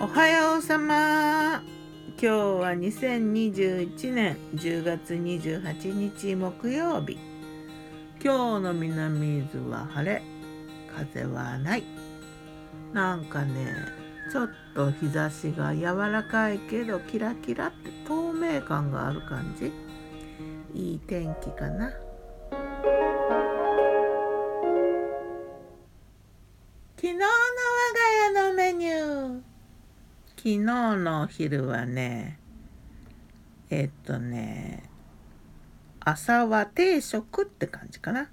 おはようさま。今日は2021年10月28日木曜日。今日の南伊豆は晴れ。風はない。なんかねちょっと日差しが柔らかいけどキラキラって透明感がある感じ。いい天気かな。昨日のお昼はねえっとね朝は定食って感じかな。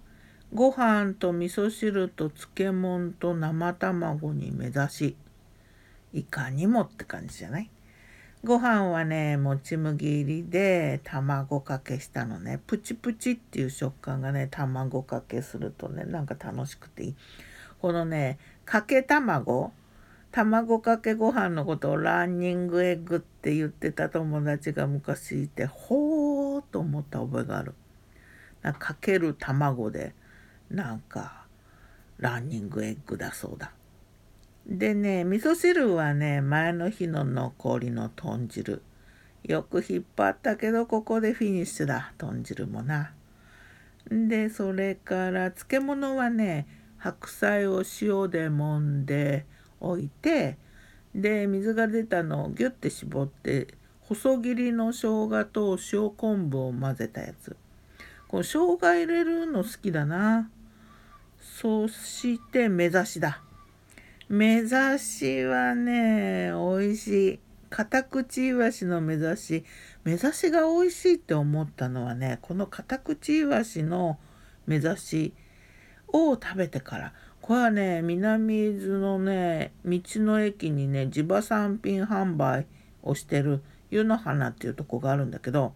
ご飯と味噌汁と漬物と生卵に目指しいかにもって感じじゃない？ご飯はねもち麦入りで卵かけしたのね。プチプチっていう食感がね卵かけするとねなんか楽しくていい。このねかけ卵卵かけご飯のことをランニングエッグって言ってた友達が昔いてほーと思った覚えがあるな。かける卵でなんかランニングエッグだそうだ。でね味噌汁はね前の日の残りの豚汁よく引っ張ったけどここでフィニッシュだ豚汁もな。でそれから漬物はね白菜を塩で揉んで置いてで水が出たのをギュッて絞って細切りの生姜と塩昆布を混ぜたやつ。この生姜入れるの好きだな。そして目指しだ。目指しはね美味しい。片口いわしの目指し。目指しが美味しいって思ったのはねこの片口いわしの目指しを食べてから。これはね南伊豆のね道の駅にね地場産品販売をしてる湯の花っていうとこがあるんだけど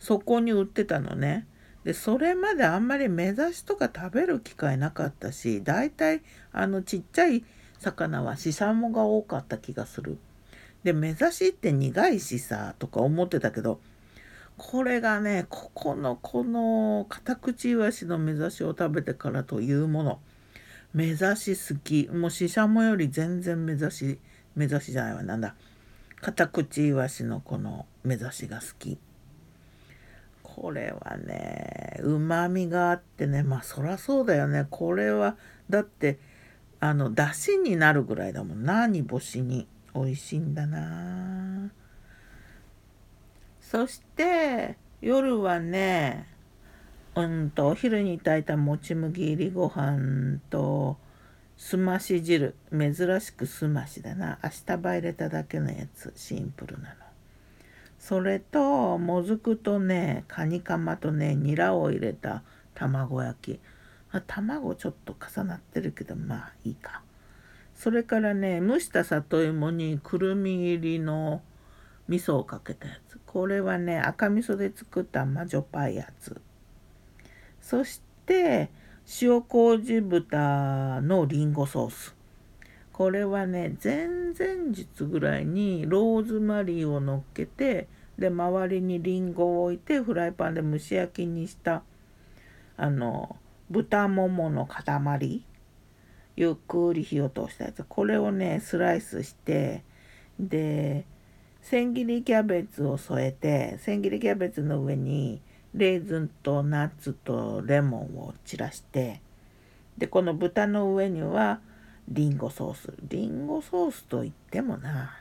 そこに売ってたのね。でそれまであんまり目指しとか食べる機会なかったし大体あのちっちゃい魚はシシャモが多かった気がする。で目指しって苦いしさとか思ってたけどこれがねここのこのカタクチイワシの目指しを食べてからというもの目指し好きもうシシャモより全然目指し目指しじゃないわ。なんだ。カタクチイワシのこの目指しが好き。これはねうまみがあってね。まあそらそうだよね。これはだってあの出汁になるぐらいだもん。な煮干しに。美味しいんだな。そして夜はねうんとお昼に炊いたもち麦入りご飯とすまし汁。珍しくすましだな。明日ば入れただけのやつ。シンプルなの。それともずくとねカニカマとねニラを入れた卵焼き。卵ちょっと重なってるけどまあいいか。それからね蒸した里芋にくるみ入りの味噌をかけたやつ。これはね赤味噌で作った魔女パイやつそして塩麹豚のりんごソース。これはね前々日ぐらいにローズマリーをのっけてで周りにりんごを置いてフライパンで蒸し焼きにしたあの豚ももの塊。ゆっくり火を通したやつ。これをねスライスしてで千切りキャベツを添えて千切りキャベツの上にレーズンとナッツとレモンを散らしてでこの豚の上にはリンゴソース。リンゴソースといってもな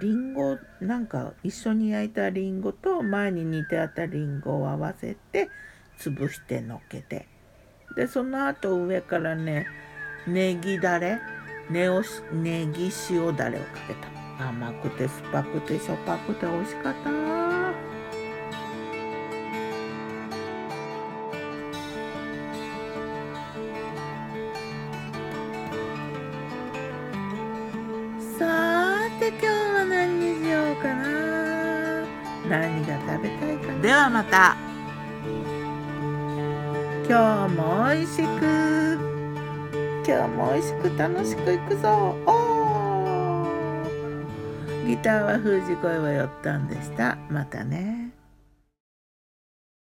リンゴなんか一緒に焼いたリンゴと前に煮てあったリンゴを合わせて潰してのっけて。でその後上からねネギだれネオネギ塩だれをかけた。甘くて酸っぱくてしょっぱくて美味しかった。て今日は何にしようかな。何が食べたいかな。ではまた。今日も美味しく。今日も美味しく楽しくいくぞ。おギターは封じ声はよったんでした。またね